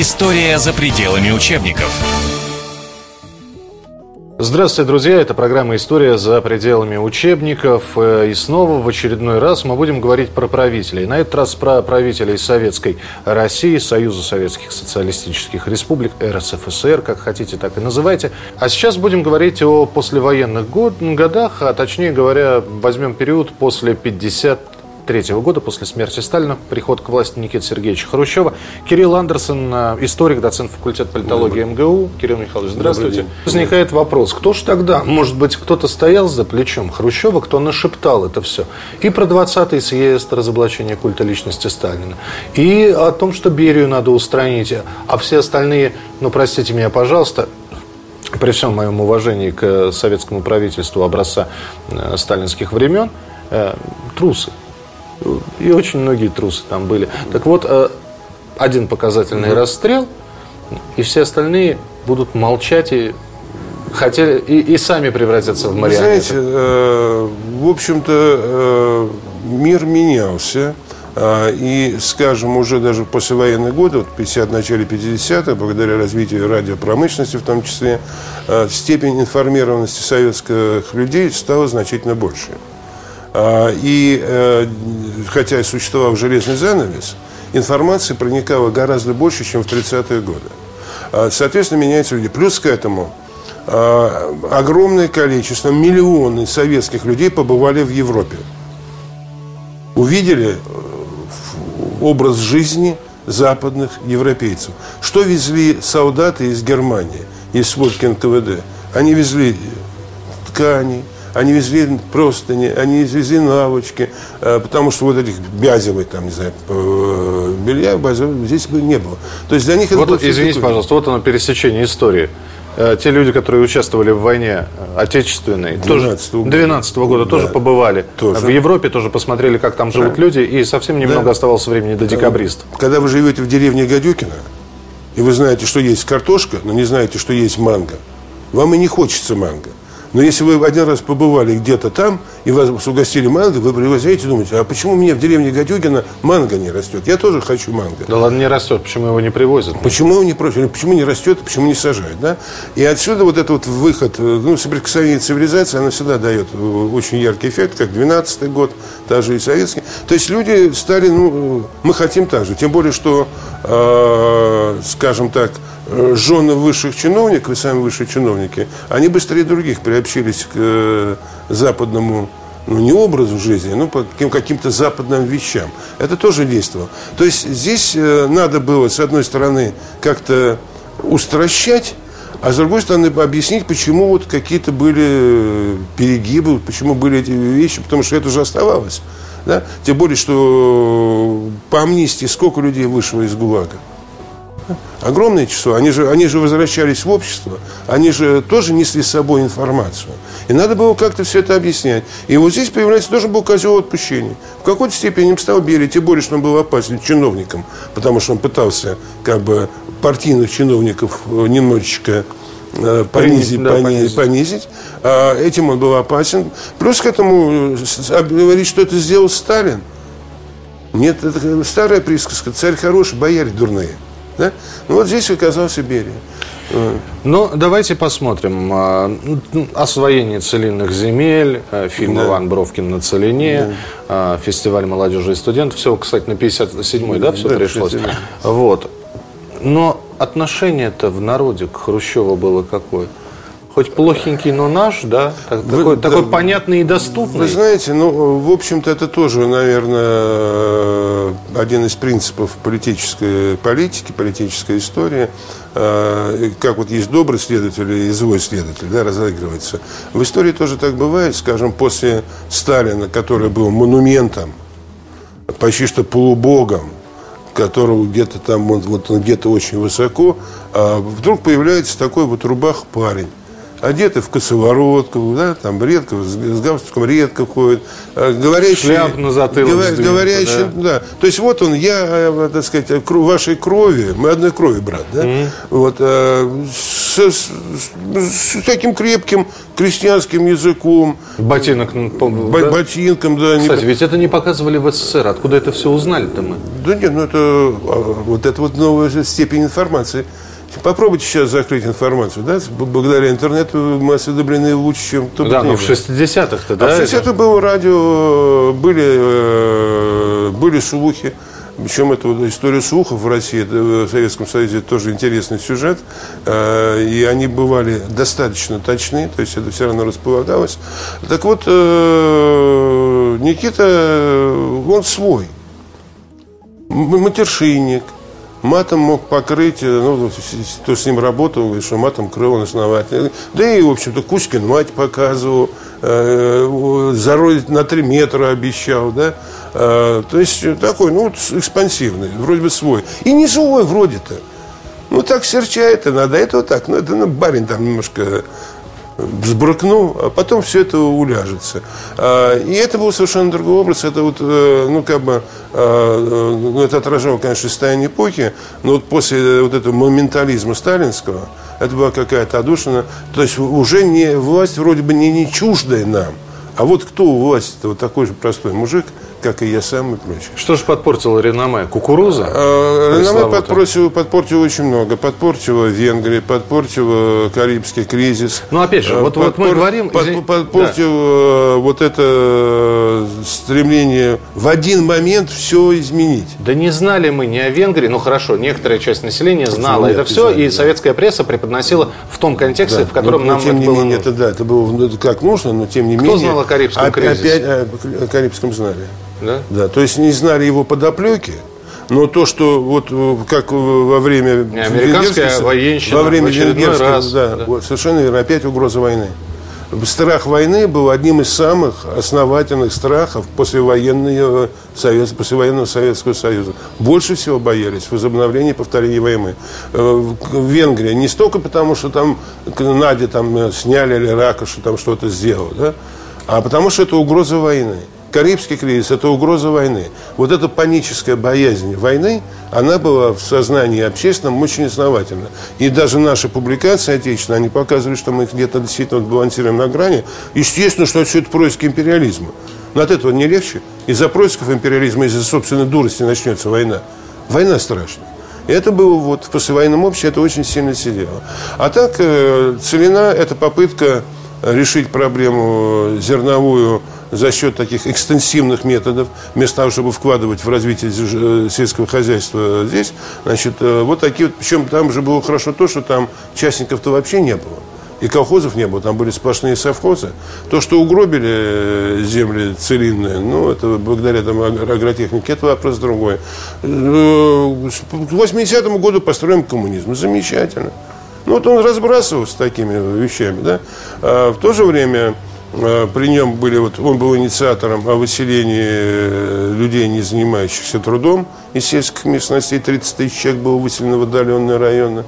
История за пределами учебников. Здравствуйте, друзья! Это программа «История за пределами учебников». Э, и снова в очередной раз мы будем говорить про правителей. На этот раз про правителей Советской России, Союза Советских Социалистических Республик, РСФСР, как хотите, так и называйте. А сейчас будем говорить о послевоенных год, годах, а точнее говоря, возьмем период после 50 1953 года, после смерти Сталина, приход к власти Никиты Сергеевича Хрущева. Кирилл Андерсон, э, историк, доцент факультета политологии МГУ. Кирилл Михайлович, здравствуйте. Возникает вопрос, кто же тогда, может быть, кто-то стоял за плечом Хрущева, кто нашептал это все? И про 20-й съезд разоблачения культа личности Сталина, и о том, что Берию надо устранить, а все остальные, ну, простите меня, пожалуйста, при всем моем уважении к советскому правительству образца э, сталинских времен, э, трусы. И очень многие трусы там были. Так вот, э, один показательный расстрел, и все остальные будут молчать и хотели и, и сами превратятся в марионеток. Знаете, э, в общем-то, э, мир менялся. Э, и, скажем, уже даже после военных годы, вот 50, начале 50-х, благодаря развитию радиопромышленности в том числе, э, степень информированности советских людей стала значительно больше. А, и э, хотя существовал железный занавес, информация проникала гораздо больше, чем в 30-е годы. А, соответственно, меняются люди. Плюс к этому а, огромное количество, миллионы советских людей побывали в Европе. Увидели э, образ жизни западных европейцев. Что везли солдаты из Германии, из сводки НКВД? Они везли ткани, они везли простыни, они везли лавочки, э, потому что вот этих бязевых, там, не знаю, э, белья здесь бы не было. То есть для них вот, это Извините, такое... пожалуйста, вот оно пересечение истории э, те люди, которые участвовали в войне отечественной, 12 -го, 12 -го года да, тоже побывали. Тоже. В Европе тоже посмотрели, как там живут да. люди, и совсем немного да. оставалось времени до декабриста. Когда вы живете в деревне Гадюкина, и вы знаете, что есть картошка, но не знаете, что есть манго, вам и не хочется манго. Но если вы один раз побывали где-то там, и вас угостили манго, вы приезжаете и думаете, а почему у меня в деревне Гадюгина манго не растет? Я тоже хочу манго. Да ладно, не растет, почему его не привозят? Почему его не просят? Почему не растет, почему не сажают? Да? И отсюда вот этот вот выход, э, ну, соприкосновение цивилизации, она всегда дает э, очень яркий эффект, как 12-й год, даже и советский. То есть люди стали, ну, мы хотим так же. Тем более, что, э, скажем так, Э, жены высших чиновников и сами высшие чиновники, они быстрее других приобщились к э, западному ну, не образу жизни, но по каким-то западным вещам. Это тоже действовало. То есть здесь э, надо было, с одной стороны, как-то устращать, а с другой стороны, объяснить, почему вот какие-то были перегибы, почему были эти вещи, потому что это уже оставалось. Да? Тем более, что по амнистии сколько людей вышло из ГУЛАГа? Огромное число. Они же, они же возвращались в общество. Они же тоже несли с собой информацию. И надо было как-то все это объяснять. И вот здесь появляется тоже был козел отпущения. В какой-то степени им стал Берия, тем более, что он был опасен чиновником, потому что он пытался как бы партийных чиновников э, немножечко э, понизить, да, понизить. понизить. А этим он был опасен. Плюс к этому э, говорить, что это сделал Сталин. Нет, это старая присказка. Царь хороший, бояре дурные. Да? Ну вот здесь оказался Берия. Ну, давайте посмотрим. А, освоение целинных земель, а, фильм да. «Иван Бровкин на целине», да. А, фестиваль молодежи и студентов. Все, кстати, на 57-й, да, все да, пришлось? 57. Вот. Но отношение-то в народе к Хрущеву было какое? Хоть плохенький, но наш, да? Вы, такой, да, такой понятный и доступный. Вы знаете, ну, в общем-то, это тоже, наверное, один из принципов политической политики, политической истории. А, как вот есть добрый следователь и злой следователь, да, разыгрывается. В истории тоже так бывает, скажем, после Сталина, который был монументом, почти что полубогом, которого где-то там, он, вот он где-то очень высоко, а вдруг появляется такой вот рубах парень одеты в косоворотку, да, там редко, с, с галстуком редко ходят, а, говорящие... Шляп на затылок говор, сдвинута, говорящие, да. да. То есть вот он, я, э, так сказать, вашей крови, мы одной крови, брат, да, mm-hmm. вот, э, с с, с, таким крепким крестьянским языком. Ботинок. Бо, да? Ботинком, да. Кстати, ведь это не показывали в СССР. Откуда это все узнали-то мы? Да нет, ну это а, вот это вот новая степень информации. Попробуйте сейчас закрыть информацию, да? Благодаря интернету мы осведомлены лучше, чем кто Да, но в 60-х-то, да? А в 60-х было радио, были, э, были слухи. Причем это вот история слухов в России, в Советском Союзе тоже интересный сюжет. Э, и они бывали достаточно точны, то есть это все равно располагалось. Так вот, э, Никита, он свой. Матершинник, матом мог покрыть, э, ну, кто с ним работал, говорит, что матом крыл основательно. Да и, в общем-то, Кузькин мать показывал, э, зародить на три метра обещал, да. Э, то есть такой, ну, экспансивный, вроде бы свой. И не злой вроде-то. Ну, так серчает иногда, это вот так. Ну, это ну, барин там немножко взбрыкну, а потом все это уляжется. А, и это был совершенно другой образ. Это вот, э, ну, как бы, а, ну, это отражало, конечно, состояние эпохи, но вот после вот этого моментализма сталинского, это была какая-то одушина, то есть уже не, власть вроде бы не, не чуждая нам, а вот кто у власти, вот такой же простой мужик – как и я сам и прочее. Что же подпортило реноме? Кукуруза? А, реноме подпортило, подпортило очень много. Подпортило Венгрия, подпортило Карибский кризис. Ну, опять же, вот, Подпор... вот мы говорим... Под, подпортило да. вот это стремление в один момент все изменить. Да не знали мы ни о Венгрии, ну хорошо, некоторая часть населения знала Нет, это все, знали, и да. советская пресса преподносила в том контексте, да. в котором но, нам тем это не было менее, это, да, это было ну, как нужно, но тем не Кто менее... Кто знал о Карибском кризисе? Опять о Карибском знали. Да? Да, то есть не знали его подоплеки, но то, что вот э, как во время... Не, американская военщина во время венгерского, раз, да, да. Вот, совершенно верно, опять угроза войны. Страх войны был одним из самых основательных страхов послевоенного, Совет, послевоенного Советского Союза. Больше всего боялись возобновления и повторения войны. Э, в Венгрии не столько потому, что там Наде там э, сняли или Ракоша там что-то сделал, да, а потому что это угроза войны. Карибский кризис – это угроза войны. Вот эта паническая боязнь войны, она была в сознании общественном очень основательна. И даже наши публикации отечественные, они показывали, что мы где-то действительно балансируем на грани. Естественно, что все это происки империализма. Но от этого не легче. Из-за происков империализма, из-за собственной дурости начнется война. Война страшная. И это было вот в послевоенном обществе, это очень сильно сидело. А так, э, целина – это попытка решить проблему зерновую за счет таких экстенсивных методов, вместо того, чтобы вкладывать в развитие э, сельского хозяйства здесь, значит, э, вот такие вот, причем там же было хорошо то, что там частников-то вообще не было. И колхозов не было, там были сплошные совхозы. То, что угробили э, земли целинные, ну, это благодаря там, агротехнике, это вопрос другой. К 80-му году построим коммунизм. Замечательно. Ну, вот он разбрасывался такими вещами, да. А в то же время при нем были, вот, он был инициатором о выселении э, людей, не занимающихся трудом из сельских местностей. 30 тысяч человек было выселено в отдаленные районы.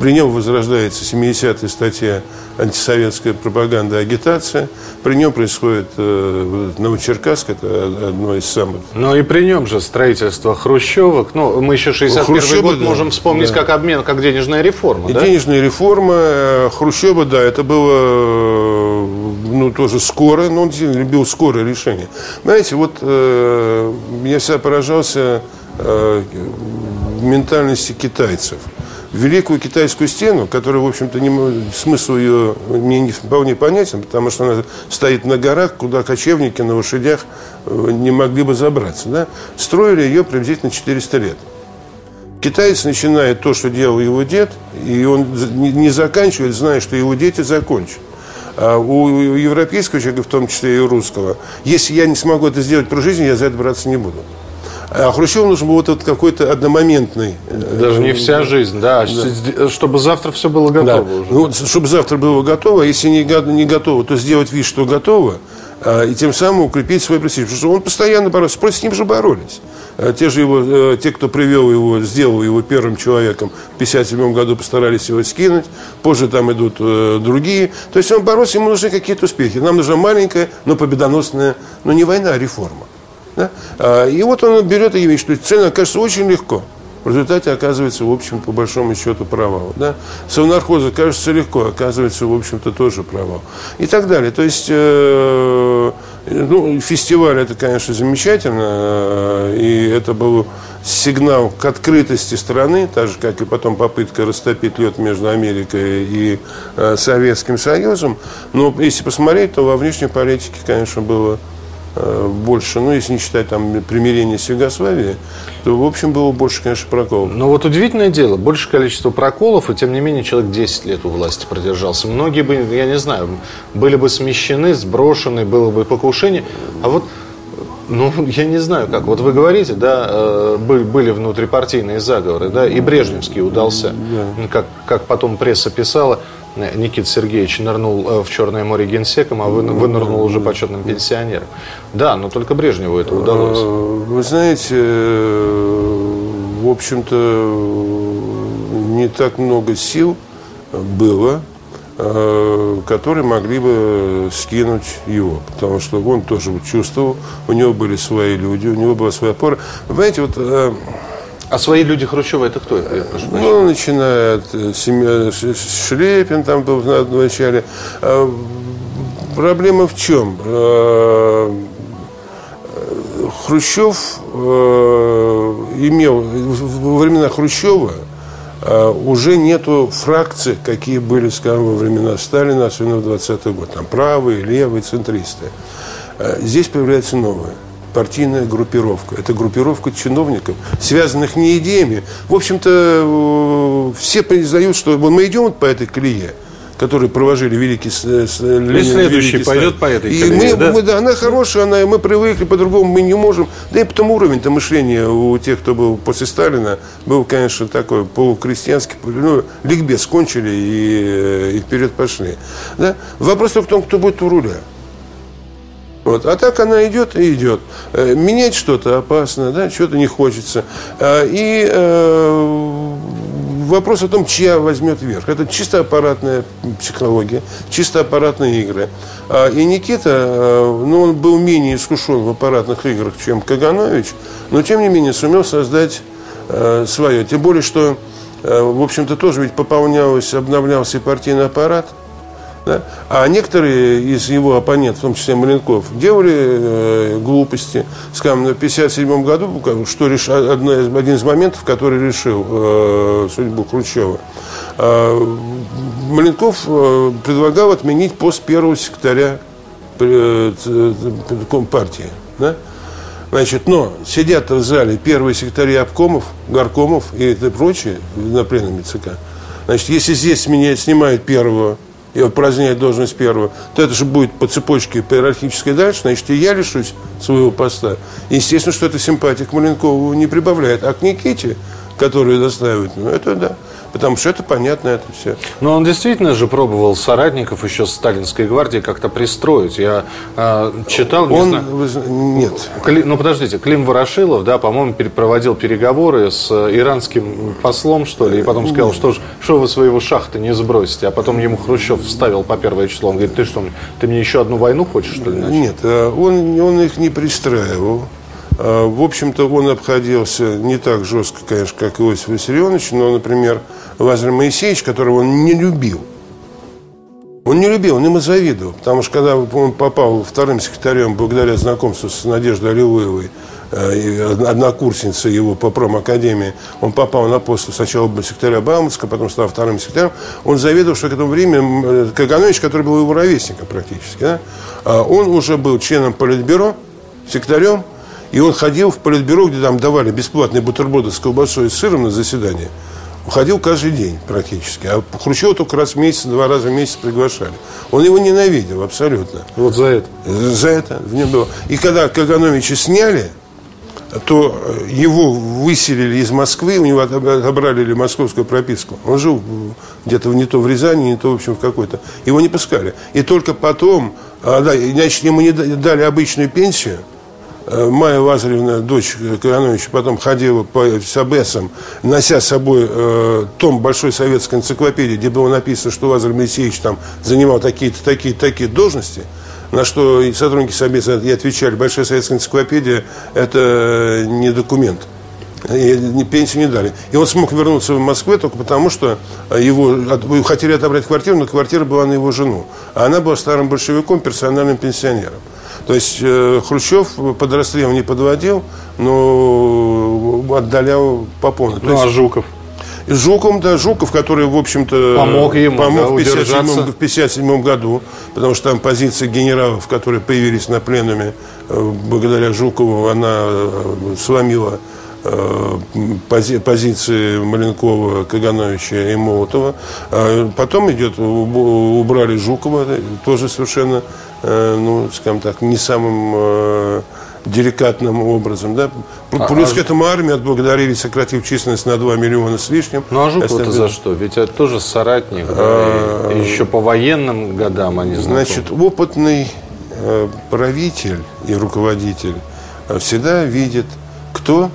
При нем возрождается 70-я статья антисоветская пропаганда и агитация. При нем происходит э, Новочеркасск, это одно из самых... Ну и при нем же строительство хрущевок. Ну, мы еще 61 Хрущева, год да, можем вспомнить да. как обмен, как денежная реформа, и да? денежная реформа, э, Хрущева, да, это было э, тоже скоро, но он любил скорое решение. Знаете, вот э, я всегда поражался э, ментальности китайцев – Великую Китайскую стену, которая, в общем-то, не, смысл ее мне не вполне понятен, потому что она стоит на горах, куда кочевники на лошадях э, не могли бы забраться. Да? Строили ее приблизительно 400 лет. Китаец начинает то, что делал его дед, и он не заканчивает, зная, что его дети закончат. А у европейского человека, в том числе и у русского, если я не смогу это сделать при жизни, я за это браться не буду. А Хрущеву нужен был вот этот какой-то одномоментный. Э, Даже не вся жизнь, да. да. Чтобы завтра все было готово да. уже. Ну, чтобы завтра было готово, а если не, не готово, то сделать вид, что готово, а, и тем самым укрепить свой престиж. Потому что он постоянно боролся, против с ним же боролись. Те же его, э, те, кто привел его, сделал его первым человеком, в 1957 году постарались его скинуть, позже там идут э, другие. То есть он боролся, ему нужны какие-то успехи. Нам нужна маленькая, но победоносная, но не война, а реформа. Да? И вот он берет и видит, что цены окажется очень легко. В результате оказывается, в общем, по большому счету, провал. Да? Совнархоза кажется легко, оказывается, в общем-то, тоже провал. И так далее. То есть, э, ну, фестиваль это, конечно, замечательно, э, и это был сигнал к открытости страны, так же, как и потом попытка растопить лед между Америкой и э, Советским Союзом. Но если посмотреть, то во внешней политике, конечно, было больше, ну, если не считать там примирение с Югославией, то, в общем, было больше, конечно, проколов. Но вот удивительное дело, большее количество проколов, и тем не менее человек 10 лет у власти продержался. Многие бы, я не знаю, были бы смещены, сброшены, было бы покушение. А вот ну, я не знаю как. Вот вы говорите, да, э, были внутрипартийные заговоры, да, и Брежневский удался. Да. Как, как потом пресса писала, Никита Сергеевич нырнул э, в Черное море генсеком, а вынырнул уже почетным пенсионером. Да, но только Брежневу это удалось. Э, вы знаете, э, в общем-то, не так много сил было, которые могли бы скинуть его, потому что он тоже чувствовал, у него были свои люди, у него была своя опора. Вы знаете, вот а свои люди Хрущева это кто? Я ну, начиная от э, семья Шлепин там был в начале. А проблема в чем? А, Хрущев э, имел во времена Хрущева уже нету фракций, какие были, скажем, во времена Сталина, особенно в 20-й год. Там правые, левые, центристы. Здесь появляется новое партийная группировка. Это группировка чиновников, связанных не идеями. В общем-то, э, все признают, что мы идем по этой колее которые провожили великий Ленин, И следующий великий пойдет по этой и мы, да? Мы, да, она хорошая, она, мы привыкли, по-другому мы не можем. Да и потом уровень-то мышления у тех, кто был после Сталина, был, конечно, такой полукрестьянский. Ну, ликбез кончили и, э, и вперед пошли. Да? Вопрос только в том, кто будет у руля. Вот. А так она идет и идет. Э, менять что-то опасно, да, что-то не хочется. А, и э, вопрос о том, чья возьмет верх. Это чисто аппаратная психология, чисто аппаратные игры. А, и Никита, э, ну, он был менее искушен в аппаратных играх, чем Каганович, но, тем не менее, сумел создать свое. Тем более, что, в общем-то, тоже ведь пополнялся, обновлялся и партийный аппарат – да? А некоторые из его оппонентов, в том числе Маленков, делали э, глупости. Скажем, в 1957 году, что реш... одно из, один из моментов, который решил э, судьбу Хрущева. Э, Маленков э, предлагал отменить пост первого секретаря э, партии. Да? Значит, но сидят в зале первые секретари обкомов, горкомов и прочие на пленуме ЦК. Значит, если здесь меня снимают первого и упраздняет должность первого, то это же будет по цепочке по иерархической дальше, значит, и я лишусь своего поста. Естественно, что это к Маленкову не прибавляет. А к Никите, который достаивает, ну, это да. Потому что это понятно, это все. Но он действительно же пробовал соратников еще с сталинской гвардии как-то пристроить. Я э, читал, не он, знаю... Нет. Кли, ну, подождите, Клим Ворошилов, да, по-моему, проводил переговоры с иранским послом, что ли, и потом сказал, что ж, что вы своего шахта не сбросите. А потом ему Хрущев вставил по первое число. Он говорит, ты что, ты мне еще одну войну хочешь, что ли, начать? Нет, э, он, он их не пристраивал. А, в общем-то, он обходился не так жестко, конечно, как Иосиф Виссарионович, но, например, Лазарь Моисеевич, которого он не любил. Он не любил, он ему завидовал, потому что когда он попал вторым секретарем благодаря знакомству с Надеждой Аллилуевой, э, однокурсницей его по промакадемии, он попал на пост сначала секретаря Бауманска, потом стал вторым секретарем, он завидовал, что к этому времени э, Каганович, который был его ровесником практически, да, а он уже был членом политбюро, секретарем, и он ходил в политбюро, где там давали бесплатные бутерброды с колбасой и сыром на заседание. Уходил каждый день практически. А Хрущева только раз в месяц, два раза в месяц приглашали. Он его ненавидел абсолютно. Вот за это? За это в нем было. И когда Кагановича сняли, то его выселили из Москвы, у него отобрали московскую прописку. Он жил где-то не то в Рязани, не то, в общем, в какой-то. Его не пускали. И только потом, а, да, значит, ему не дали обычную пенсию – Э, Майя Лазаревна, дочь Кагановича, потом ходила по Сабесам, нося с собой э, том большой советской энциклопедии, где было написано, что Лазарь Моисеевич там занимал такие-то, такие-то, такие должности, на что и сотрудники Собеса и отвечали, большая советская энциклопедия – это не документ. И пенсию не дали. И он смог вернуться в Москву только потому, что его хотели отобрать квартиру, но квартира была на его жену. А она была старым большевиком, персональным пенсионером. То есть э, Хрущев под расстрел не подводил, но отдалял по полной. Ну, а Жуков? Жуком, да, Жуков, который, в общем-то, помог ему помог да, в 57 в 57 году, потому что там позиции генералов, которые появились на пленуме, э, благодаря Жукову, она э, сломила пози, позиции Маленкова, Кагановича и Молотова. А потом идет, убрали Жукова, тоже совершенно, ну, скажем так, не самым деликатным образом. Да? А, Плюс а, к этому армию отблагодарили, сократив численность на 2 миллиона с лишним. Ну а Жуков-то за что? Ведь это тоже соратник. А, и еще по военным годам они знакомы. Значит, опытный э, правитель и руководитель э, всегда видит, кто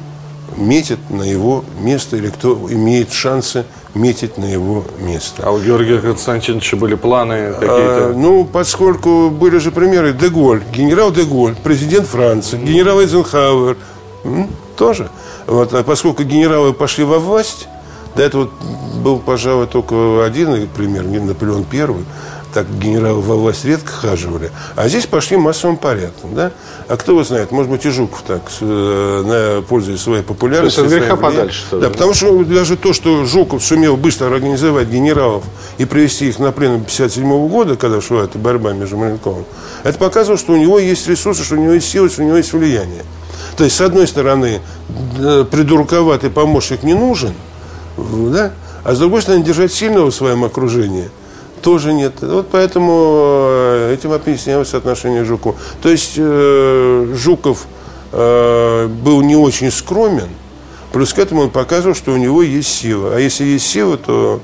метит на его место или кто имеет шансы метить на его место. А у Георгия Константиновича были планы какие-то? А, ну, поскольку были же примеры Деголь, генерал Деголь, президент Франции, генерал Эйзенхауэр, тоже. Вот, а поскольку генералы пошли во власть, до этого был, пожалуй, только один пример, Наполеон Первый, так генералы во власть редко хаживали. А здесь пошли массовым порядком. Да? А кто его знает, может быть, и Жуков так, э, пользуясь своей популярностью. То есть от греха подальше. Да, да, потому что даже то, что Жуков сумел быстро организовать генералов и привести их на пленум 57 года, когда шла эта борьба между Маленковым, это показывало, что у него есть ресурсы, что у него есть силы, что у него есть влияние. То есть, с одной стороны, придурковатый помощник не нужен, да? а с другой стороны, держать сильного в своем окружении – тоже нет. Вот поэтому э, этим объяснялось отношение Жукова. То есть э, Жуков э, был не очень скромен, плюс к этому он показывал, что у него есть сила. А если есть сила, то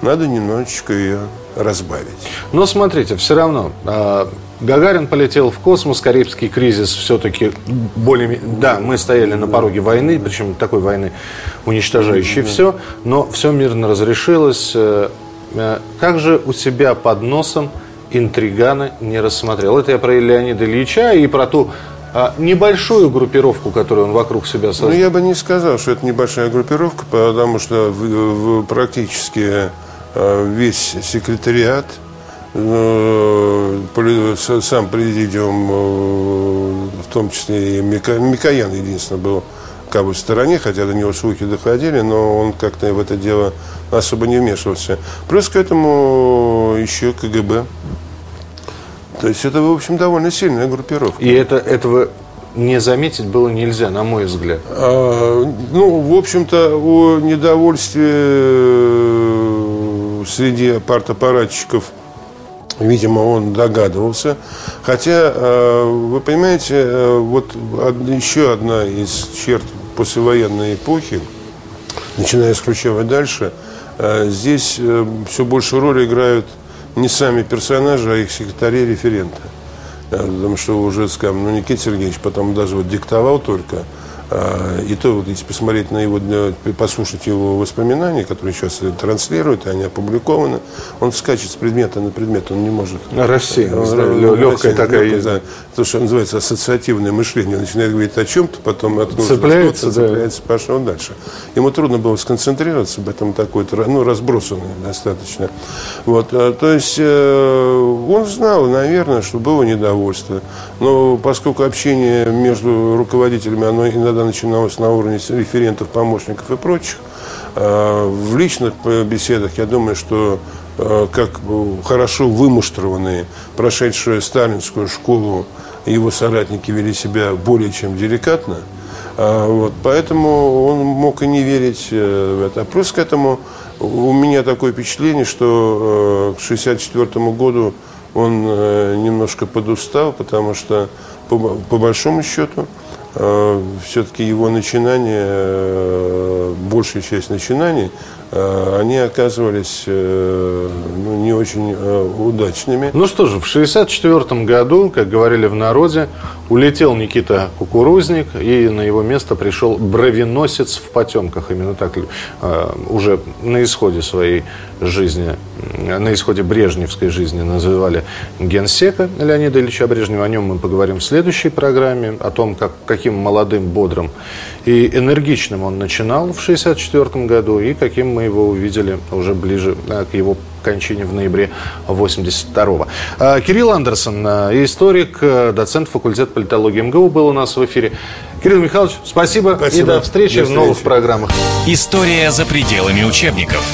надо немножечко ее разбавить. Но смотрите, все равно э, Гагарин полетел в космос, Карибский кризис все-таки более... Да, мы стояли на пороге войны, причем такой войны, уничтожающей все, но все мирно разрешилось. Э, как же у себя под носом интриганы не рассмотрел? Это я про Леонида Ильича и про ту а, небольшую группировку, которую он вокруг себя создал. Ну, я бы не сказал, что это небольшая группировка, потому что в, в практически э, весь секретариат, сам президиум, в том числе и Микоян, единственное, был как бы в стороне, хотя до него слухи доходили, но он как-то в это дело особо не вмешивался. Плюс к этому еще КГБ. То есть это, в общем, довольно сильная группировка. И это, этого не заметить было нельзя, на мой взгляд. А, ну, в общем-то, о недовольстве э, среди партаппаратчиков, видимо, он догадывался. Хотя, э, вы понимаете, э, вот еще одна из черт послевоенной эпохи, начиная с Хрущева дальше, э, здесь э, все больше роли играют не сами персонажи, а их секретари референты. Э, потому что уже, скажем, ну, Никита Сергеевич потом даже вот диктовал только – и то, вот, если посмотреть на его, послушать его воспоминания, которые сейчас транслируют, они опубликованы, он скачет с предмета на предмет, он не может. Рассеянность, да, легкая такая легкая, да, то, что называется ассоциативное мышление. Он начинает говорить о чем-то, потом цепляется, да. цепляется, пошел дальше. Ему трудно было сконцентрироваться, поэтому такой, ну, разбросанный достаточно. Вот, а, то есть э, он знал, наверное, что было недовольство. Но поскольку общение между руководителями, оно иногда когда начиналось на уровне референтов, помощников и прочих, э, в личных беседах, я думаю, что э, как хорошо вымуштрованные, прошедшие сталинскую школу, его соратники вели себя более чем деликатно. А, вот, поэтому он мог и не верить э, в это. А плюс к этому у меня такое впечатление, что к 1964 году он немножко подустал, потому что по, по большому счету Э, все-таки его начинания, э, большая часть начинаний, э, они оказывались ну, не очень удачными. Ну что же, в 1964 году, как говорили в народе, улетел Никита Кукурузник, и на его место пришел бровеносец в потемках. Именно так э, уже на исходе своей жизни, на исходе брежневской жизни называли генсека Леонида Ильича Брежнева. О нем мы поговорим в следующей программе, о том, как, каким молодым, бодрым и энергичным он начинал в 1964 году, и каким мы его увидели уже ближе э, к его кончине в ноябре 82-го. А, Кирилл Андерсон, э, историк, э, доцент факультета политологии МГУ, был у нас в эфире. Кирилл Михайлович, спасибо, спасибо. и до встречи, до встречи в новых программах. История за пределами учебников.